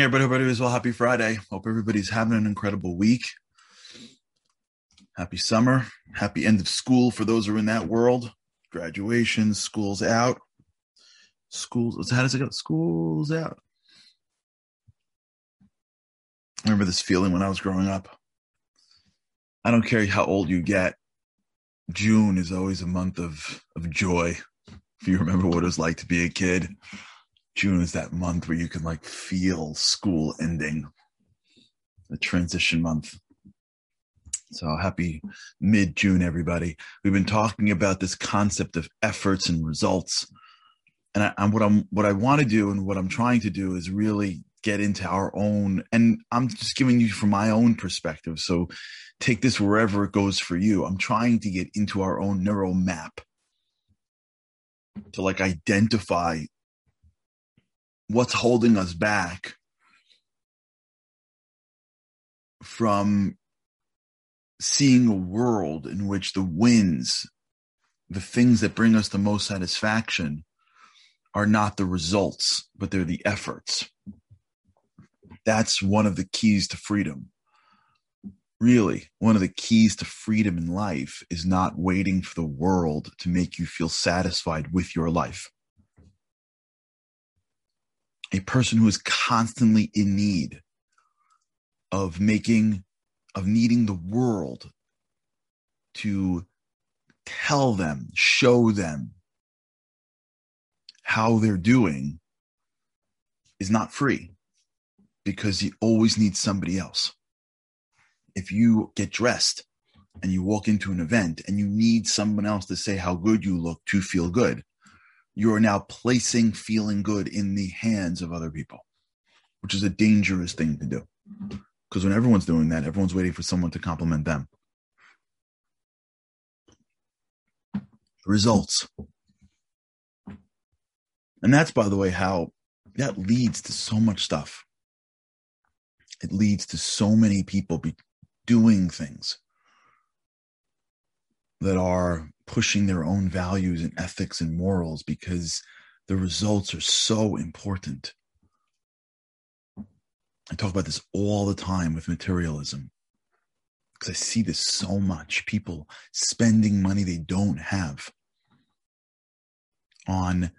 Morning, everybody. Hope everybody's well. Happy Friday. Hope everybody's having an incredible week. Happy summer. Happy end of school for those who are in that world. Graduation, school's out. Schools, how does it go? School's out. I remember this feeling when I was growing up. I don't care how old you get. June is always a month of, of joy. If you remember what it was like to be a kid, June is that month where you can like feel school ending, the transition month. So happy mid June, everybody. We've been talking about this concept of efforts and results. And I, what I'm what I want to do and what I'm trying to do is really get into our own and I'm just giving you from my own perspective. So take this wherever it goes for you. I'm trying to get into our own neural map to like identify what's holding us back from seeing a world in which the wins, the things that bring us the most satisfaction, are not the results, but they're the efforts. That's one of the keys to freedom. Really, one of the keys to freedom in life is not waiting for the world to make you feel satisfied with your life. A person who is constantly in need of making, of needing the world to tell them, show them how they're doing is not free because you always need somebody else. If you get dressed and you walk into an event and you need someone else to say how good you look to feel good, you are now placing feeling good in the hands of other people, which is a dangerous thing to do. Because when everyone's doing that, everyone's waiting for someone to compliment them. Results. And that's, by the way, how that leads to so much stuff it leads to so many people be doing things that are pushing their own values and ethics and morals because the results are so important. I talk about this all the time with materialism because I see this so much. People spending money they don't have on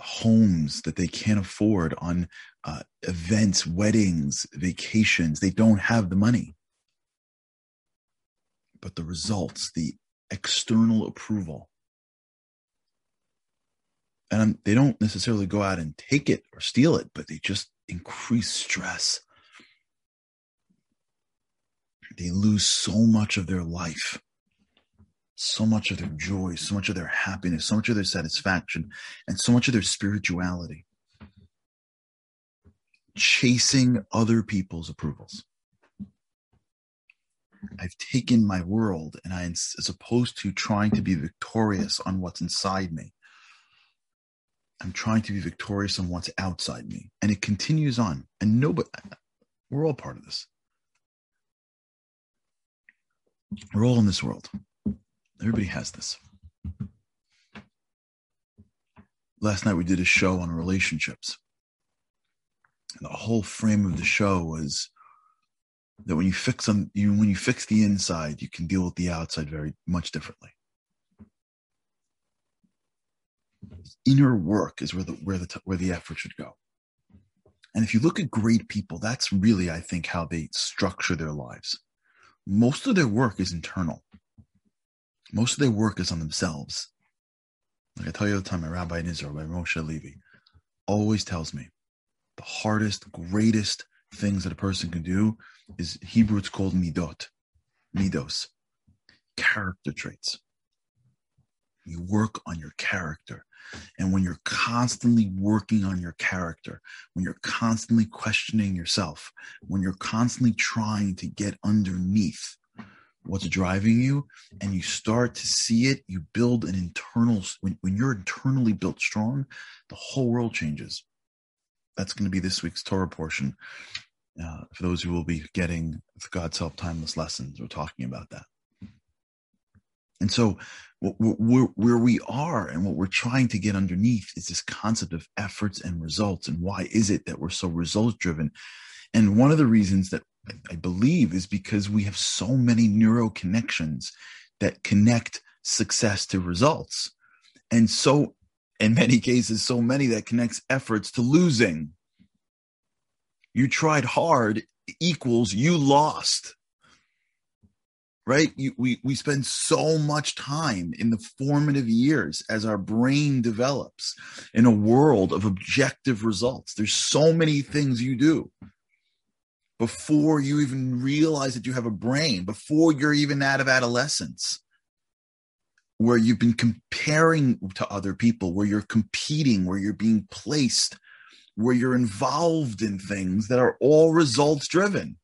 homes that they can't afford, on uh, events, weddings, vacations. They don't have the money. But the results, the external approval, and they don't necessarily go out and take it or steal it, but they just increase stress. They lose so much of their life so much of their joy, so much of their happiness, so much of their satisfaction, and so much of their spirituality. Chasing other people's approvals. I've taken my world and I, as opposed to trying to be victorious on what's inside me, I'm trying to be victorious on what's outside me. And it continues on. And nobody, we're all part of this. We're all in this world. Everybody has this. Last night we did a show on relationships. And the whole frame of the show was that when you fix them, you when you fix the inside, you can deal with the outside very much differently. Inner work is where the where the where the effort should go. And if you look at great people, that's really, I think, how they structure their lives. Most of their work is internal most of their work is on themselves. Like I tell you all the time, my rabbi in Israel, by Moshe Levy, always tells me the hardest, greatest things that a person can do is Hebrew it's called midot, midos, character traits. You work on your character. And when you're constantly working on your character, when you're constantly questioning yourself, when you're constantly trying to get underneath what's driving you and you start to see it you build an internal when, when you're internally built strong the whole world changes that's going to be this week's torah portion uh, for those who will be getting god's help timeless lessons we're talking about that And so, where, where we are and what we're trying to get underneath is this concept of efforts and results. And why is it that we're so results driven? And one of the reasons that I believe is because we have so many neuro connections that connect success to results. And so, in many cases, so many that connects efforts to losing. You tried hard equals you lost. Right? You, we we spend so much time in the formative years as our brain develops in a world of objective results. There's so many things you do before you even realize that you have a brain before you're even out of adolescence where you've been comparing to other people where you're competing where you're being placed where you're involved in things that are all results driven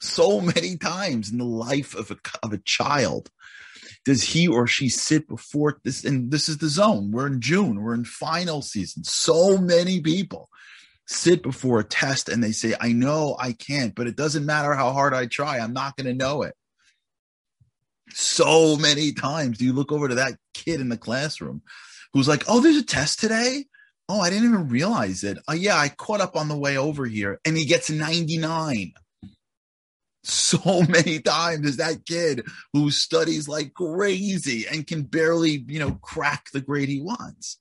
so many times in the life of a, of a child does he or she sit before this and this is the zone. We're in june. We're in final season. So many people sit before a test and they say i know i can't but it doesn't matter how hard i try. I'm not going to know it. So many times do you look over to that kid in the classroom who's like oh there's a test today oh i didn't even realize it oh yeah i caught up on the way over here and he gets 99 so many times is that kid who studies like crazy and can barely, you know, crack the grade he wants.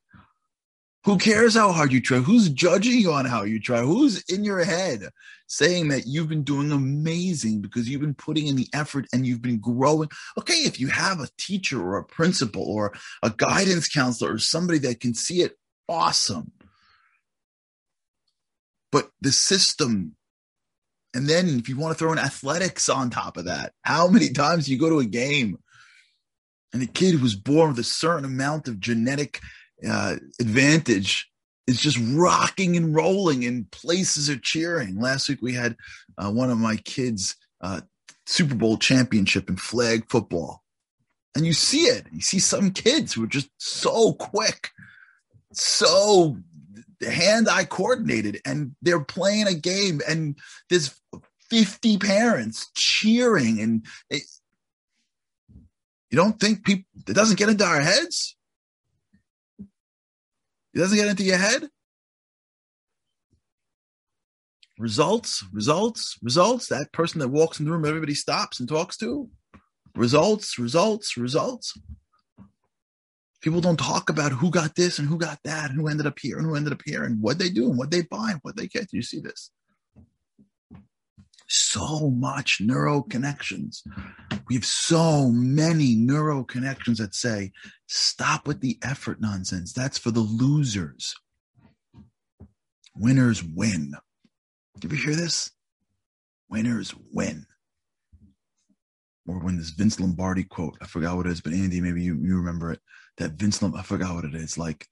Who cares how hard you try? Who's judging you on how you try? Who's in your head saying that you've been doing amazing because you've been putting in the effort and you've been growing? Okay, if you have a teacher or a principal or a guidance counselor or somebody that can see it, awesome. But the system and then if you want to throw in athletics on top of that, how many times you go to a game and the kid was born with a certain amount of genetic uh, advantage is just rocking and rolling and places are cheering. Last week we had uh, one of my kids' uh, Super Bowl championship in flag football. And you see it. You see some kids who are just so quick, so hand-eye coordinated and they're playing a game and there's 50 parents cheering and it, you don't think people it doesn't get into our heads? It doesn't get into your head? Results results results that person that walks in the room everybody stops and talks to? Results results results People don't talk about who got this and who got that and who ended up here and who ended up here and what they do and what they buy and what they get. Do you see this? So much neuro connections. We have so many neuro connections that say, stop with the effort nonsense. That's for the losers. Winners win. Did you hear this? Winners win. Or when this Vince Lombardi quote, I forgot what it is, but Andy, maybe you, you remember it that Vince, Lombardi, I forgot what it is. Like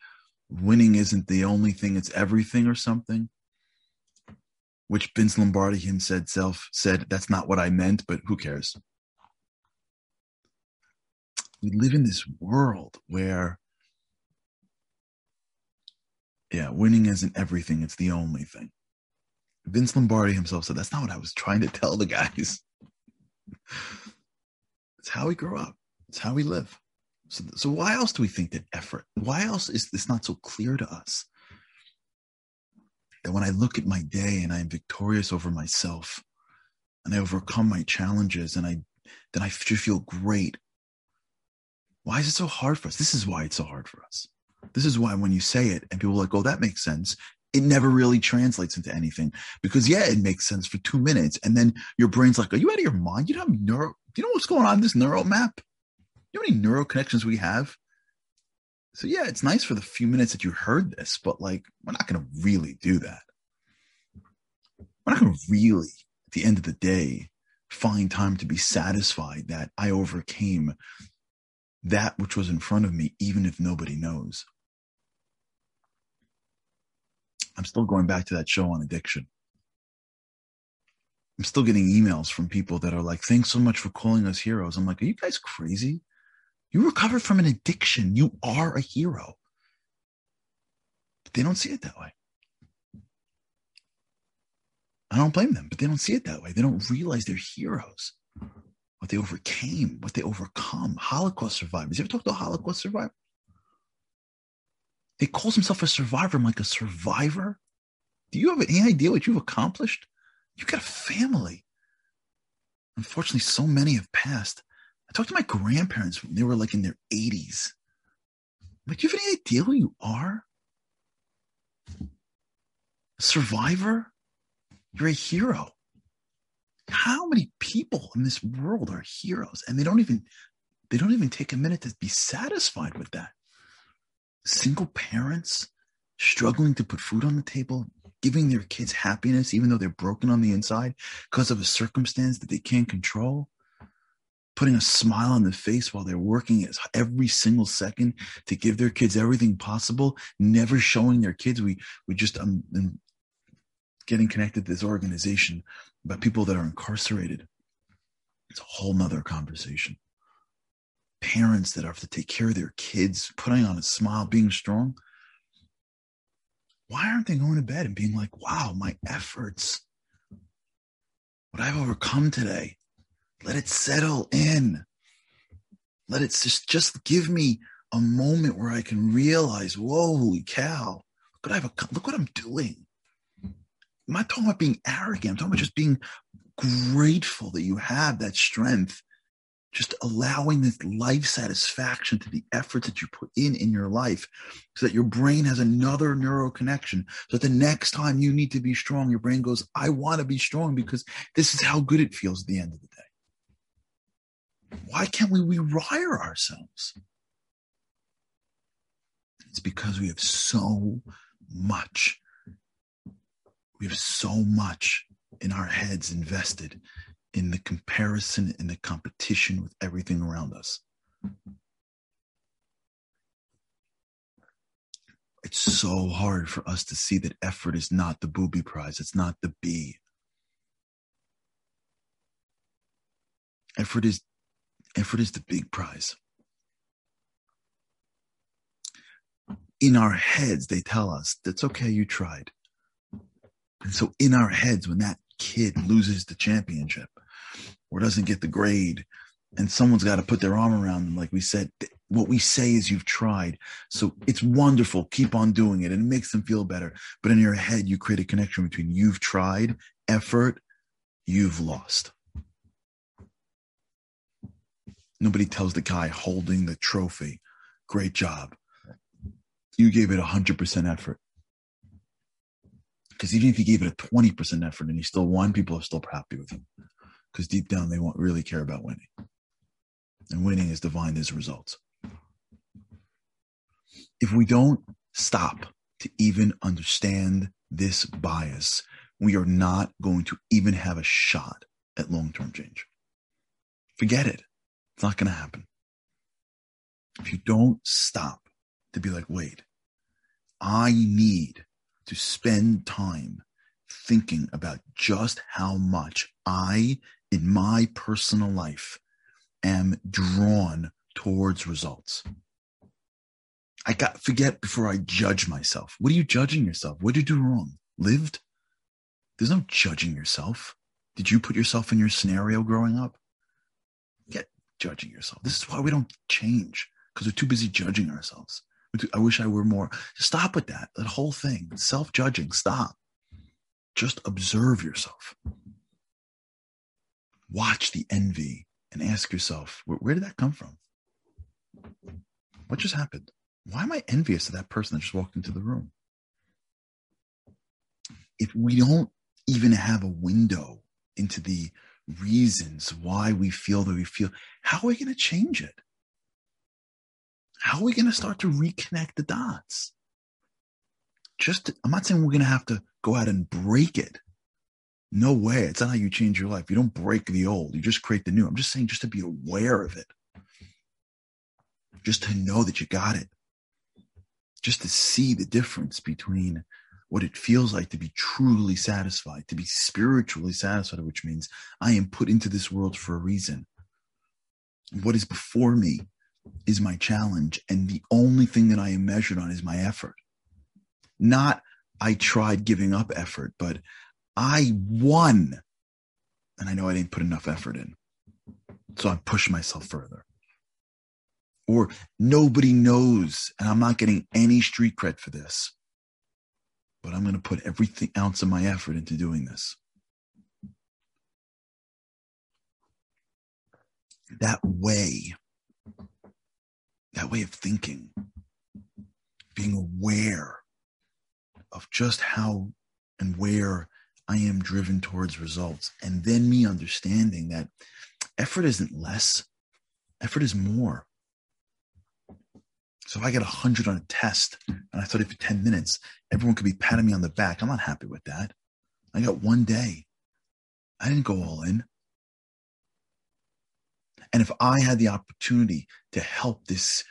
winning isn't the only thing; it's everything, or something. Which Vince Lombardi himself said that's not what I meant, but who cares? We live in this world where, yeah, winning isn't everything; it's the only thing. Vince Lombardi himself said that's not what I was trying to tell the guys. it's how we grow up. It's how we live. So, so why else do we think that effort? Why else is this not so clear to us? That when I look at my day and I am victorious over myself and I overcome my challenges and I then I just feel great. Why is it so hard for us? This is why it's so hard for us. This is why when you say it and people are like, oh, that makes sense, it never really translates into anything. Because yeah, it makes sense for two minutes. And then your brain's like, Are you out of your mind? You don't have neuro you know what's going on in this neural map? You know how many neural connections we have? So yeah, it's nice for the few minutes that you heard this, but like we're not going to really do that. We're not going to really, at the end of the day, find time to be satisfied that I overcame that which was in front of me, even if nobody knows. I'm still going back to that show on addiction. I'm still getting emails from people that are like, thanks so much for calling us heroes. I'm like, are you guys crazy? You recovered from an addiction. You are a hero. But they don't see it that way. I don't blame them, but they don't see it that way. They don't realize they're heroes. what they overcame, what they overcome. Holocaust survivors. You ever talk to a Holocaust survivor? He calls himself a survivor. I'm like, a survivor? Do you have any idea what you've accomplished? You've got a family. Unfortunately, so many have passed. I talked to my grandparents when they were like in their 80s. Like, do you have any idea who you are? Survivor? You're a hero. How many people in this world are heroes and they don't even they don't even take a minute to be satisfied with that? Single parents struggling to put food on the table, giving their kids happiness even though they're broken on the inside because of a circumstance that they can't control putting a smile on the face while they're working every single second to give their kids everything possible, never showing their kids. We we just um getting connected to this organization about people that are incarcerated. It's a whole nother conversation. Parents that have to take care of their kids, putting on a smile, being strong. Why aren't they going to bed and being like, wow, my efforts, what I've overcome today, let it settle in. Let it just, just give me a moment where I can realize, whoa, holy cow, look what, I've, a, look what I'm doing. I'm not talking about being arrogant. I'm talking about just being grateful that you have that strength. Just allowing this life satisfaction to the efforts that you put in in your life so that your brain has another neural connection. So that the next time you need to be strong, your brain goes, I want to be strong because this is how good it feels at the end of the day. Why can't we rewire ourselves? It's because we have so much. We have so much in our heads invested in the comparison and the competition with everything around us. It's so hard for us to see that effort is not the booby prize, it's not the B. Effort is Effort is the big prize. In our heads, they tell us that's okay, you tried. And so, in our heads, when that kid loses the championship or doesn't get the grade, and someone's got to put their arm around them, like we said, what we say is you've tried. So it's wonderful. Keep on doing it. And it makes them feel better. But in your head, you create a connection between you've tried, effort, you've lost. Nobody tells the guy holding the trophy, great job. You gave it 100% effort. Because even if you gave it a 20% effort and he still won, people are still happy with him. Because deep down, they won't really care about winning. And winning is defined as results. If we don't stop to even understand this bias, we are not going to even have a shot at long term change. Forget it. It's not going to happen. If you don't stop to be like, wait, I need to spend time thinking about just how much I, in my personal life, am drawn towards results. I got forget before I judge myself. What are you judging yourself? What did you do wrong? Lived? There's no judging yourself. Did you put yourself in your scenario growing up? Judging yourself. This is why we don't change because we're too busy judging ourselves. I wish I were more. Stop with that. That whole thing, self judging. Stop. Just observe yourself. Watch the envy and ask yourself, where, where did that come from? What just happened? Why am I envious of that person that just walked into the room? If we don't even have a window into the reasons why we feel that we feel, how are we going to change it? How are we going to start to reconnect the dots? Just, I'm not saying we're going to have to go out and break it. No way. It's not how you change your life. You don't break the old, you just create the new. I'm just saying, just to be aware of it, just to know that you got it, just to see the difference between what it feels like to be truly satisfied, to be spiritually satisfied, which means I am put into this world for a reason. What is before me is my challenge, and the only thing that I am measured on is my effort. Not I tried giving up effort, but I won. And I know I didn't put enough effort in. So I push myself further. Or nobody knows, and I'm not getting any street cred for this, but I'm going to put every ounce of my effort into doing this. That way, that way of thinking, being aware of just how and where I am driven towards results. And then me understanding that effort isn't less, effort is more. So if I get 100 on a test and I study for 10 minutes, everyone could be patting me on the back. I'm not happy with that. I got one day. I didn't go all in. And if I had the opportunity to help this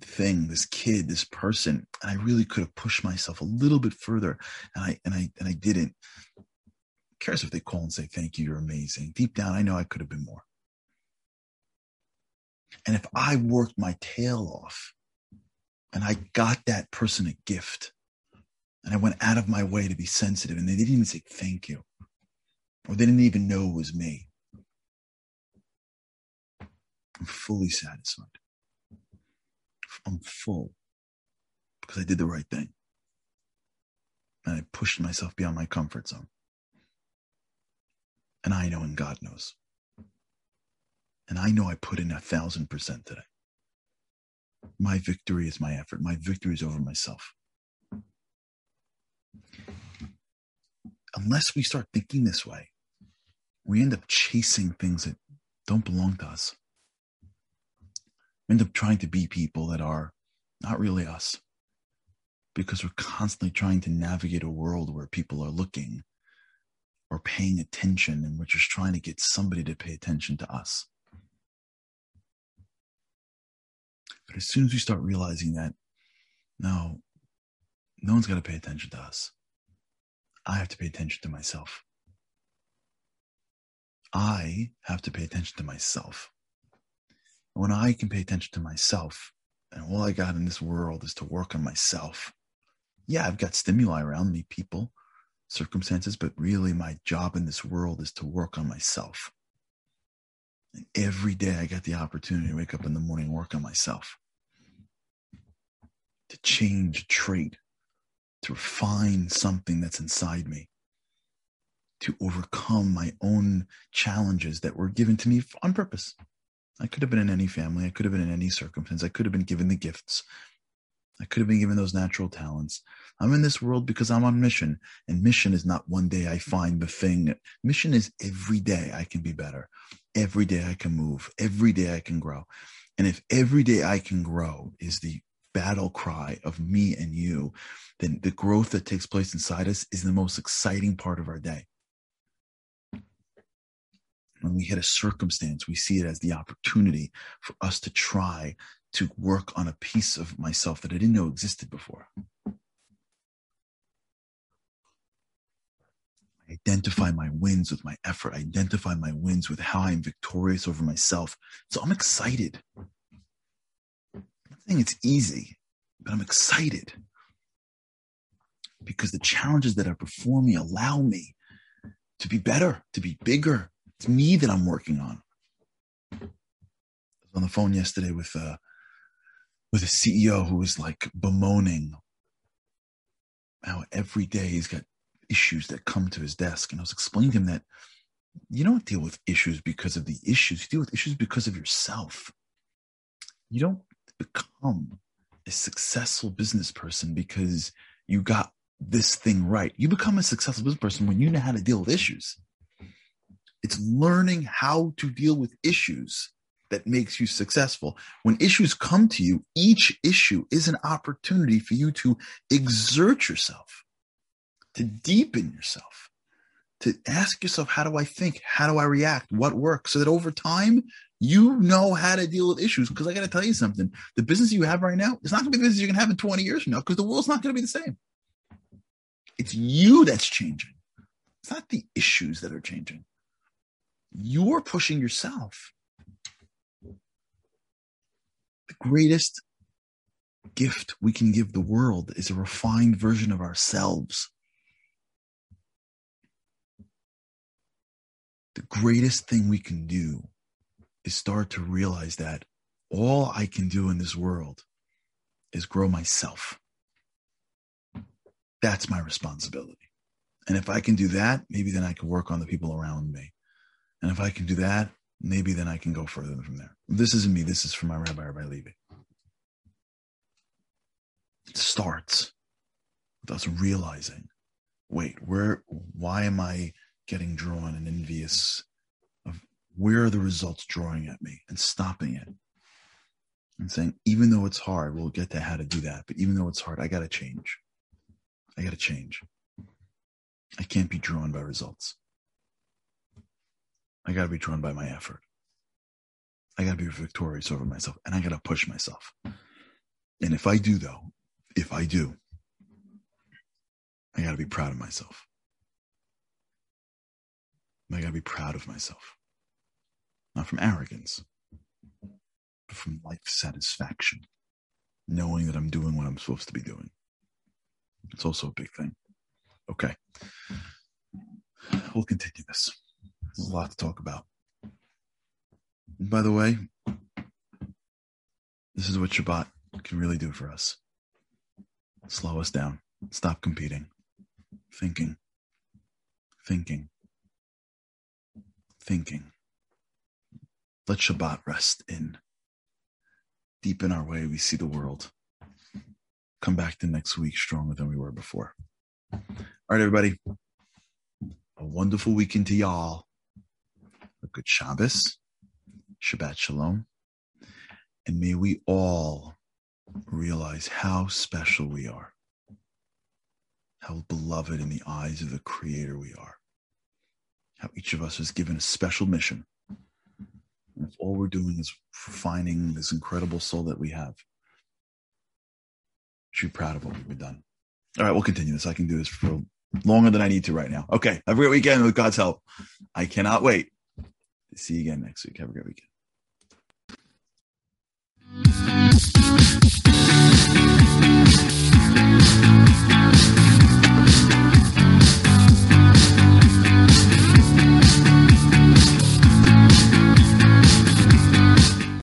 thing, this kid, this person, and I really could have pushed myself a little bit further, and I and I and I didn't. Who cares if they call and say thank you, you're amazing. Deep down, I know I could have been more. And if I worked my tail off and I got that person a gift and I went out of my way to be sensitive and they didn't even say thank you or they didn't even know it was me, I'm fully satisfied. I'm full because I did the right thing. And I pushed myself beyond my comfort zone. And I know, and God knows. And I know I put in a thousand percent today. My victory is my effort. My victory is over myself. Unless we start thinking this way, we end up chasing things that don't belong to us We end up trying to be people that are not really us because we're constantly trying to navigate a world where people are looking or paying attention and we're just trying to get somebody to pay attention to us. But as soon as we start realizing that, no, no one's got to pay attention to us. I have to pay attention to myself. I have to pay attention to myself when I can pay attention to myself, and all I got in this world is to work on myself. Yeah, I've got stimuli around me, people, circumstances, but really my job in this world is to work on myself. And every day I got the opportunity to wake up in the morning and work on myself, to change a trait, to refine something that's inside me, to overcome my own challenges that were given to me on purpose. I could have been in any family. I could have been in any circumstance. I could have been given the gifts. I could have been given those natural talents. I'm in this world because I'm on mission. And mission is not one day I find the thing. Mission is every day I can be better. Every day I can move. Every day I can grow. And if every day I can grow is the battle cry of me and you, then the growth that takes place inside us is the most exciting part of our day when we hit a circumstance, we see it as the opportunity for us to try to work on a piece of myself that I didn't know existed before. I identify my wins with my effort. I identify my wins with how I'm victorious over myself. So I'm excited. I'm not saying it's easy, but I'm excited because the challenges that are before me allow me to be better, to be bigger, it's me that I'm working on. I was on the phone yesterday with uh, with a CEO who was like bemoaning how every day he's got issues that come to his desk. And I was explaining to him that you don't deal with issues because of the issues, you deal with issues because of yourself. You don't become a successful business person because you got this thing right. You become a successful business person when you know how to deal with issues. It's learning how to deal with issues that makes you successful. When issues come to you, each issue is an opportunity for you to exert yourself, to deepen yourself, to ask yourself, how do I think? How do I react? What works? So that over time, you know how to deal with issues. Because I got to tell you something the business you have right now is not going to be the business you're going to have in 20 years from now because the world's not going to be the same. It's you that's changing, it's not the issues that are changing. You're pushing yourself. The greatest gift we can give the world is a refined version of ourselves. The greatest thing we can do is start to realize that all I can do in this world is grow myself. That's my responsibility. And if I can do that, maybe then I can work on the people around me. And if I can do that, maybe then I can go further from there. This isn't me. This is from my rabbi, Rabbi Levy. It starts with us realizing, wait, where, why am I getting drawn and envious of where are the results drawing at me and stopping it and saying, even though it's hard, we'll get to how to do that. But even though it's hard, I got to change. I got to change. I can't be drawn by results. I got to be drawn by my effort. I got to be victorious over myself and I got to push myself. And if I do, though, if I do, I got to be proud of myself. I got to be proud of myself. Not from arrogance, but from life satisfaction, knowing that I'm doing what I'm supposed to be doing. It's also a big thing. Okay. We'll continue this. A lot to talk about. By the way, this is what Shabbat can really do for us slow us down, stop competing, thinking, thinking, thinking. Let Shabbat rest in. Deep in our way, we see the world. Come back to next week stronger than we were before. All right, everybody. A wonderful weekend to y'all. A good Shabbos. Shabbat Shalom. And may we all realize how special we are, how beloved in the eyes of the Creator we are, how each of us is given a special mission. And if all we're doing is refining this incredible soul that we have, should be proud of what we've done. All right, we'll continue this. I can do this for longer than I need to right now. Okay, have a great weekend with God's help. I cannot wait see you again next week. Have a great weekend.